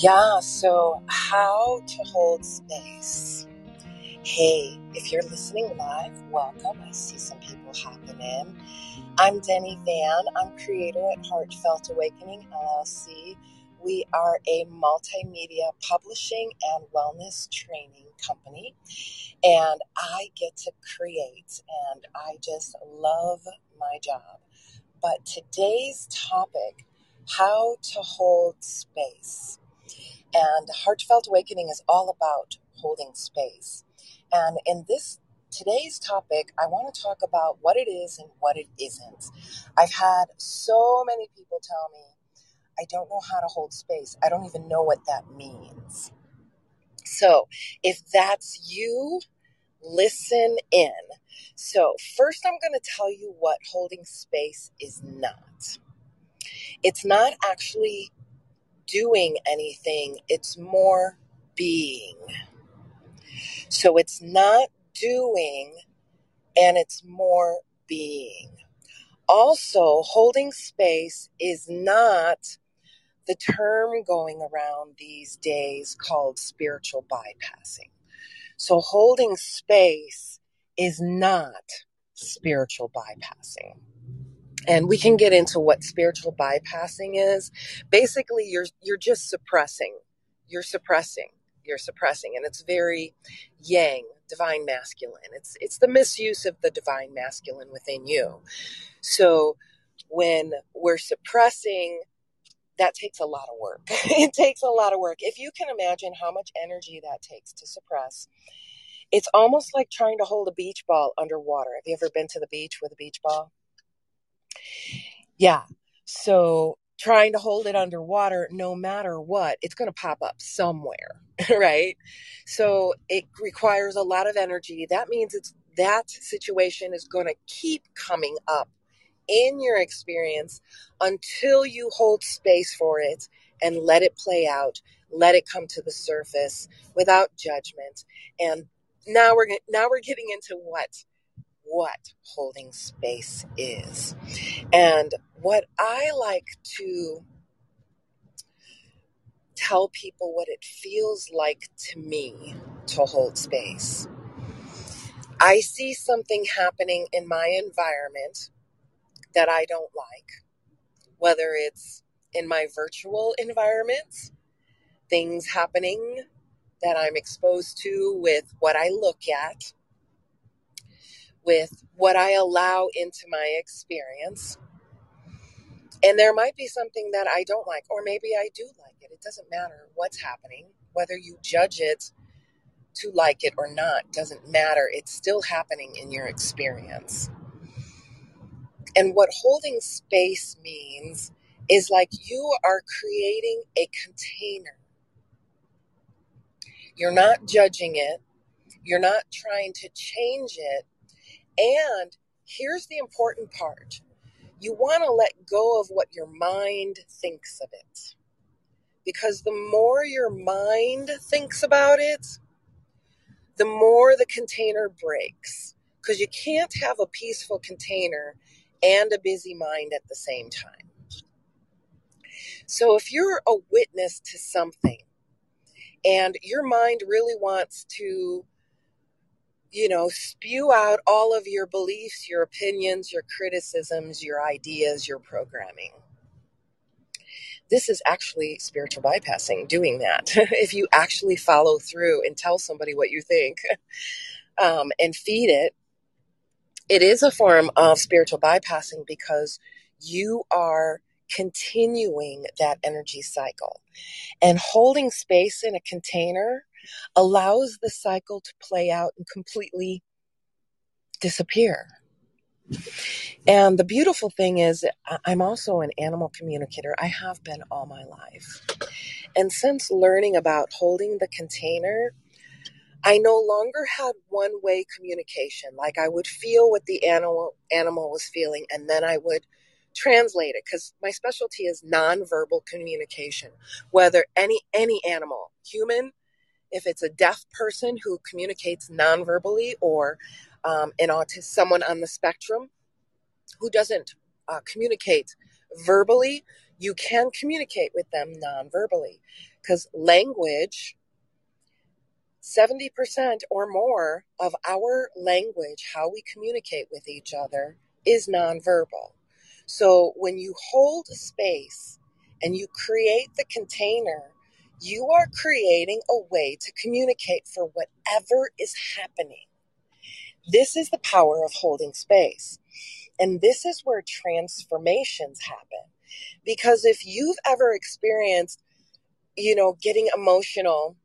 Yeah, so how to hold space. Hey, if you're listening live, welcome. I see some people hopping in. I'm Denny Van. I'm creator at Heartfelt Awakening LLC. We are a multimedia publishing and wellness training company, and I get to create, and I just love my job. But today's topic how to hold space. And Heartfelt Awakening is all about holding space. And in this today's topic, I want to talk about what it is and what it isn't. I've had so many people tell me, I don't know how to hold space. I don't even know what that means. So, if that's you, listen in. So, first, I'm going to tell you what holding space is not. It's not actually doing anything, it's more being. So it's not doing and it's more being. Also, holding space is not the term going around these days called spiritual bypassing. So, holding space is not spiritual bypassing and we can get into what spiritual bypassing is. Basically you're you're just suppressing. You're suppressing. You're suppressing and it's very yang divine masculine. It's it's the misuse of the divine masculine within you. So when we're suppressing that takes a lot of work. It takes a lot of work. If you can imagine how much energy that takes to suppress it's almost like trying to hold a beach ball underwater. Have you ever been to the beach with a beach ball yeah. So trying to hold it underwater, no matter what, it's going to pop up somewhere, right? So it requires a lot of energy. That means it's that situation is going to keep coming up in your experience until you hold space for it and let it play out, let it come to the surface without judgment. And now we're now we're getting into what what holding space is. And what I like to tell people what it feels like to me to hold space. I see something happening in my environment that I don't like, whether it's in my virtual environment, things happening that I'm exposed to with what I look at, with what I allow into my experience. And there might be something that I don't like, or maybe I do like it. It doesn't matter what's happening, whether you judge it to like it or not, doesn't matter. It's still happening in your experience. And what holding space means is like you are creating a container. You're not judging it, you're not trying to change it, and here's the important part you want to let go of what your mind thinks of it. Because the more your mind thinks about it, the more the container breaks. Because you can't have a peaceful container and a busy mind at the same time. So if you're a witness to something and your mind really wants to you know, spew out all of your beliefs, your opinions, your criticisms, your ideas, your programming. This is actually spiritual bypassing, doing that. if you actually follow through and tell somebody what you think um, and feed it, it is a form of spiritual bypassing because you are continuing that energy cycle. And holding space in a container allows the cycle to play out and completely disappear. And the beautiful thing is, I'm also an animal communicator. I have been all my life. And since learning about holding the container, I no longer had one way communication. Like I would feel what the animal animal was feeling and then I would translate it because my specialty is nonverbal communication. Whether any any animal, human, if it's a deaf person who communicates nonverbally or um, an autism, someone on the spectrum who doesn't uh, communicate verbally, you can communicate with them non-verbally because language 70% or more of our language, how we communicate with each other, is nonverbal. So when you hold space and you create the container, you are creating a way to communicate for whatever is happening. This is the power of holding space. And this is where transformations happen. Because if you've ever experienced, you know, getting emotional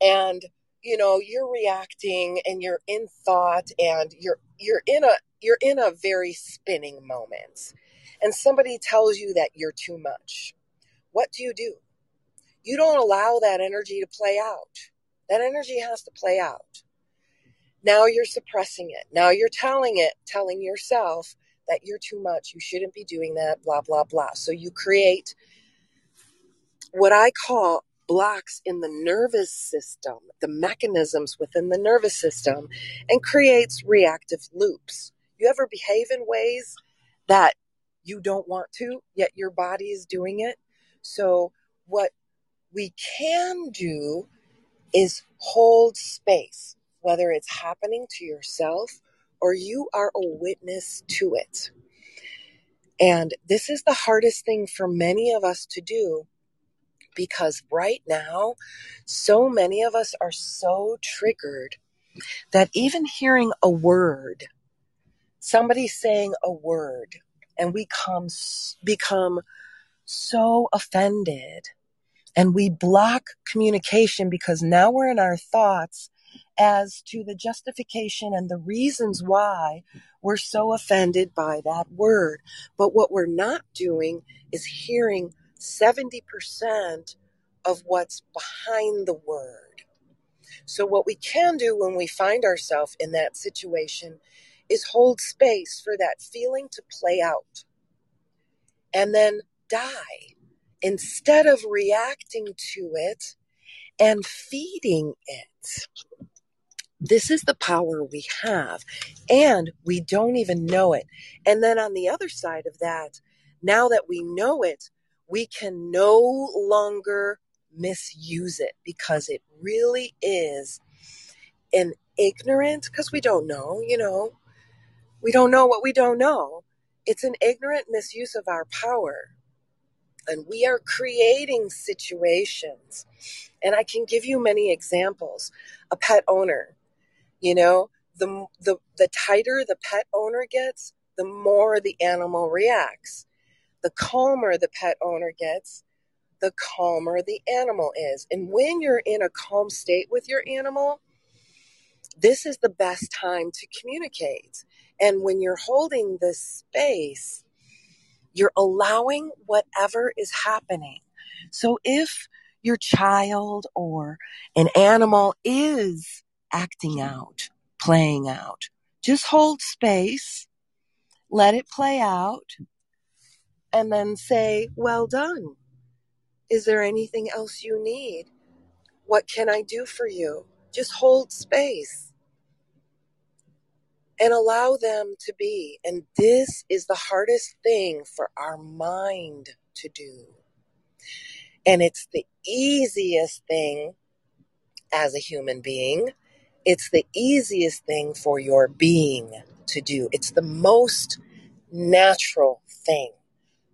and you know you're reacting and you're in thought and you're you're in a you're in a very spinning moment and somebody tells you that you're too much what do you do you don't allow that energy to play out. That energy has to play out. Now you're suppressing it. Now you're telling it telling yourself that you're too much. You shouldn't be doing that blah blah blah. So you create what i call blocks in the nervous system, the mechanisms within the nervous system, and creates reactive loops. You ever behave in ways that you don't want to, yet your body is doing it? So, what we can do is hold space, whether it's happening to yourself or you are a witness to it. And this is the hardest thing for many of us to do because right now, so many of us are so triggered that even hearing a word, somebody saying a word, and we come, become so offended and we block communication because now we're in our thoughts as to the justification and the reasons why we're so offended by that word. But what we're not doing is hearing 70% of what's behind the word. So, what we can do when we find ourselves in that situation is hold space for that feeling to play out and then die instead of reacting to it and feeding it. This is the power we have, and we don't even know it. And then on the other side of that, now that we know it, we can no longer misuse it because it really is an ignorant, because we don't know, you know, we don't know what we don't know. It's an ignorant misuse of our power. And we are creating situations. And I can give you many examples. A pet owner, you know, the, the, the tighter the pet owner gets, the more the animal reacts the calmer the pet owner gets, the calmer the animal is. And when you're in a calm state with your animal, this is the best time to communicate. And when you're holding this space, you're allowing whatever is happening. So if your child or an animal is acting out, playing out, just hold space, let it play out, and then say, Well done. Is there anything else you need? What can I do for you? Just hold space and allow them to be. And this is the hardest thing for our mind to do. And it's the easiest thing as a human being. It's the easiest thing for your being to do. It's the most natural thing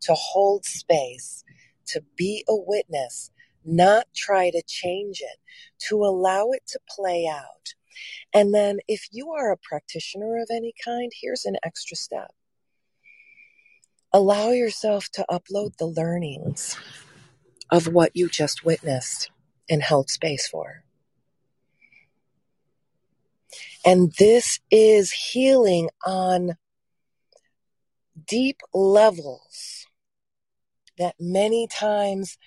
to hold space, to be a witness, not try to change it, to allow it to play out. And then, if you are a practitioner of any kind, here's an extra step. Allow yourself to upload the learnings of what you just witnessed and held space for. And this is healing on deep levels that many times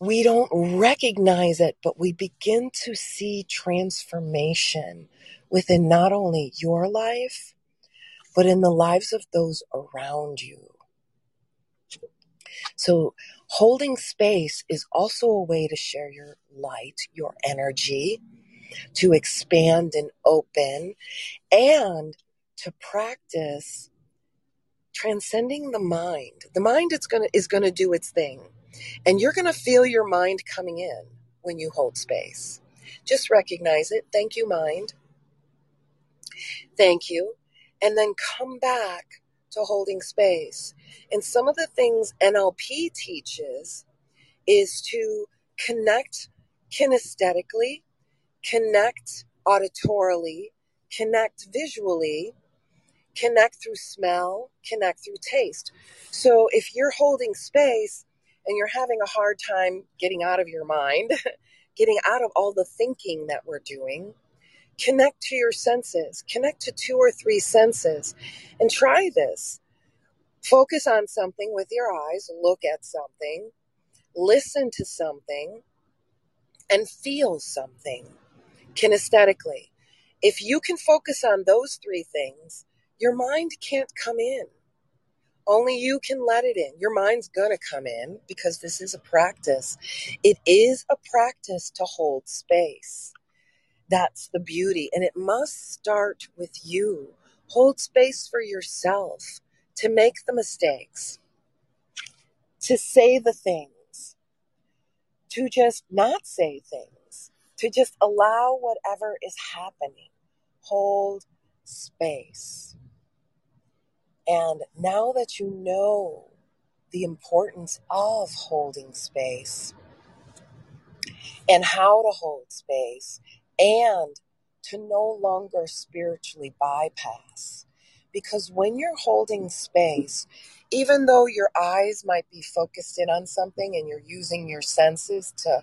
we don't recognize it, but we begin to see transformation within not only your life, but in the lives of those around you. So, holding space is also a way to share your light, your energy, to expand and open, and to practice transcending the mind. The mind gonna, is going to do its thing. And you're going to feel your mind coming in when you hold space. Just recognize it. Thank you, mind. Thank you. And then come back to holding space. And some of the things NLP teaches is to connect kinesthetically, connect auditorily, connect visually, connect through smell, connect through taste. So if you're holding space and you're having a hard time getting out of your mind, getting out of all the thinking that we're doing, connect to your senses, connect to two or three senses, and try this. Focus on something with your eyes, look at something, listen to something, and feel something kinesthetically. If you can focus on those three things, your mind can't come in. Only you can let it in. Your mind's going to come in because this is a practice. It is a practice to hold space. That's the beauty. And it must start with you. Hold space for yourself to make the mistakes, to say the things, to just not say things, to just allow whatever is happening. Hold space. And now that you know the importance of holding space and how to hold space and to no longer spiritually bypass. Because when you're holding space, even though your eyes might be focused in on something and you're using your senses to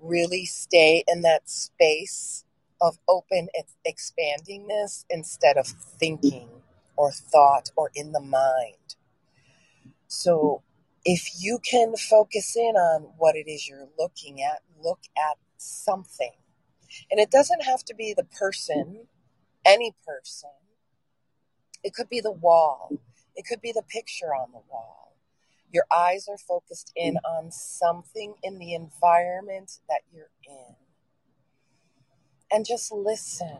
really stay in that space of open expandingness instead of thinking or thought or in the mind. So if you can focus in on what it is you're looking at, look at something. And it doesn't have to be the person, any person. It could be the wall. It could be the picture on the wall. Your eyes are focused in on something in the environment that you're in. And just listen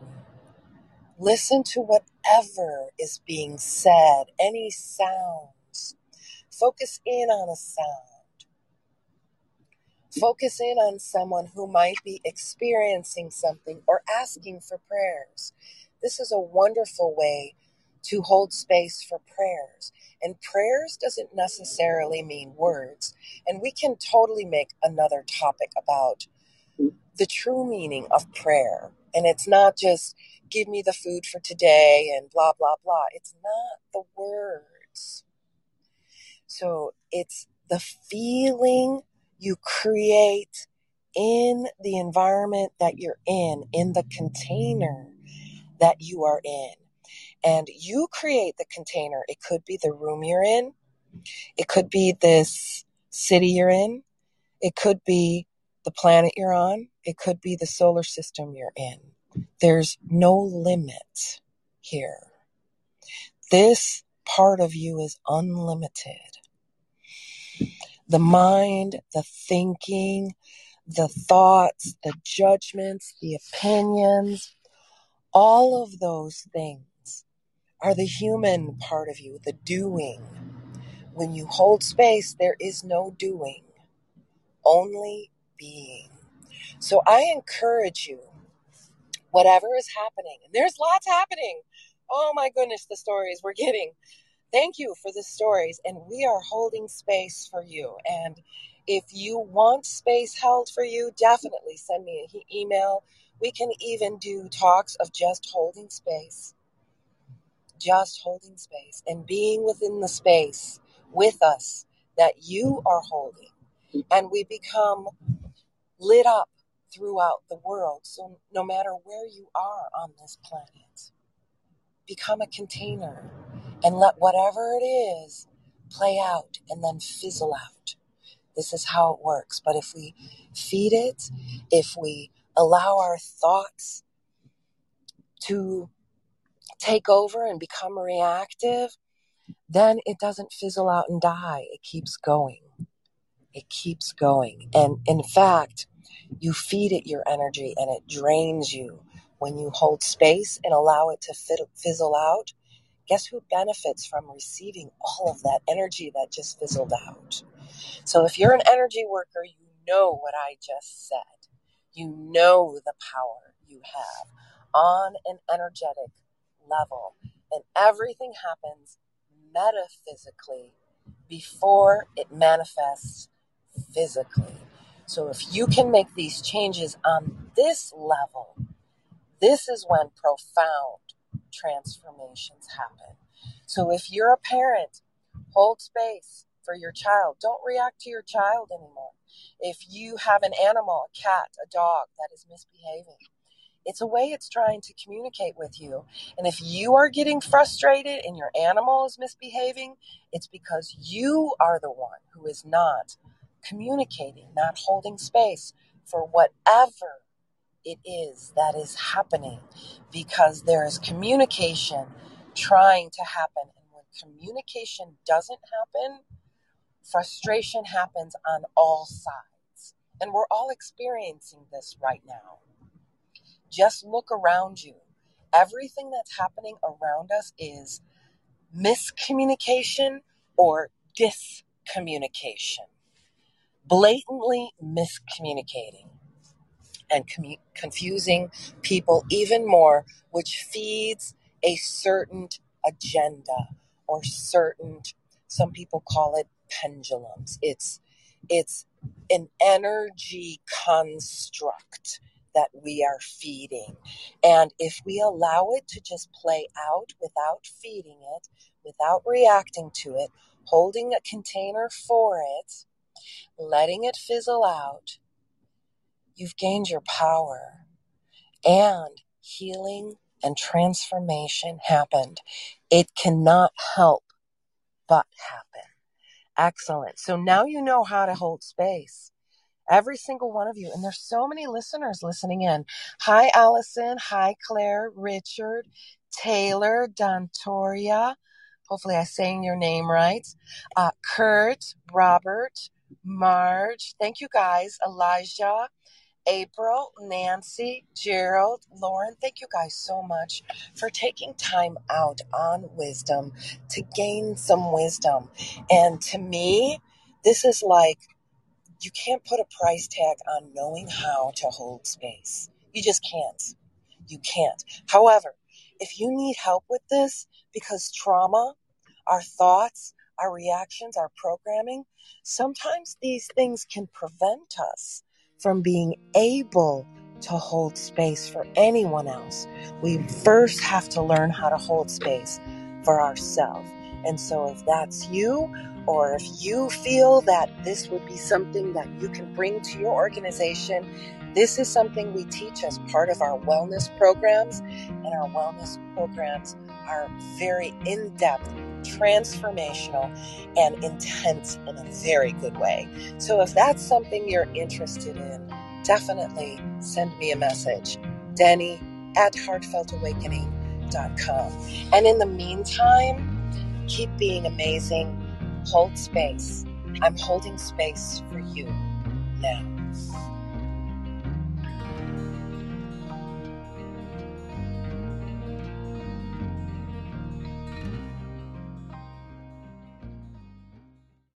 Listen to whatever is being said, any sounds. Focus in on a sound. Focus in on someone who might be experiencing something or asking for prayers. This is a wonderful way to hold space for prayers. And prayers doesn't necessarily mean words. And we can totally make another topic about the true meaning of prayer. And it's not just give me the food for today and blah, blah, blah. It's not the words. So it's the feeling you create in the environment that you're in, in the container that you are in. And you create the container. It could be the room you're in, it could be this city you're in, it could be the planet you're on, it could be the solar system you're in. There's no limit here. This part of you is unlimited. The mind, the thinking, the thoughts, the judgments, the opinions, all of those things are the human part of you, the doing. When you hold space, there is no doing, only being. So I encourage you whatever is happening. And there's lots happening. Oh my goodness, the stories we're getting. Thank you for the stories. And we are holding space for you. And if you want space held for you, definitely send me an email. We can even do talks of just holding space. Just holding space and being within the space with us that you are holding. And we become lit up throughout the world. So no matter where you are on this planet, become a container and let whatever it is play out and then fizzle out. This is how it works. But if we feed it, if we allow our thoughts to take over and become reactive, then it doesn't fizzle out and die. It keeps going. It keeps going. And in fact, you feed it your energy and it drains you. When you hold space and allow it to fizzle out, guess who benefits from receiving all of that energy that just fizzled out? So if you're an energy worker, you know what I just said. You know the power you have on an energetic level. And everything happens metaphysically before it manifests physically. So if you can make these changes on this level, this is when profound transformations happen. So if you're a parent, hold space for your child. Don't react to your child anymore. If you have an animal, a cat, a dog that is misbehaving, it's a way it's trying to communicate with you. And if you are getting frustrated and your animal is misbehaving, it's because you are the one who is not communicating, not holding space for whatever it is that is happening because there is communication trying to happen. And when communication doesn't happen, frustration happens on all sides. And we're all experiencing this right now. Just look around you. Everything that's happening around us is miscommunication or discommunication. Blatantly miscommunicating and commu- confusing people even more, which feeds a certain agenda or certain, some people call it pendulums. It's, it's an energy construct that we are feeding. And if we allow it to just play out without feeding it, without reacting to it, holding a container for it, letting it fizzle out, you've gained your power and healing and transformation happened. It cannot help but happen. Excellent. So now you know how to hold space every single one of you. And there's so many listeners listening in. Hi, Allison. Hi, Claire, Richard, Taylor, Dontoria. Hopefully, I'm saying your name right. Uh, Kurt, Robert, Marge. Thank you guys. Elijah, April, Nancy, Gerald, Lauren. Thank you guys so much for taking time out on wisdom to gain some wisdom. And to me, this is like you can't put a price tag on knowing how to hold space. You just can't. You can't. However, if you need help with this, because trauma, our thoughts, our reactions, our programming, sometimes these things can prevent us from being able to hold space for anyone else. We first have to learn how to hold space for ourselves. And so, if that's you, or if you feel that this would be something that you can bring to your organization, this is something we teach as part of our wellness programs. And our wellness programs are very in depth, transformational, and intense in a very good way. So if that's something you're interested in, definitely send me a message. Denny at heartfeltawakening.com. And in the meantime, keep being amazing hold space. I'm holding space for you now.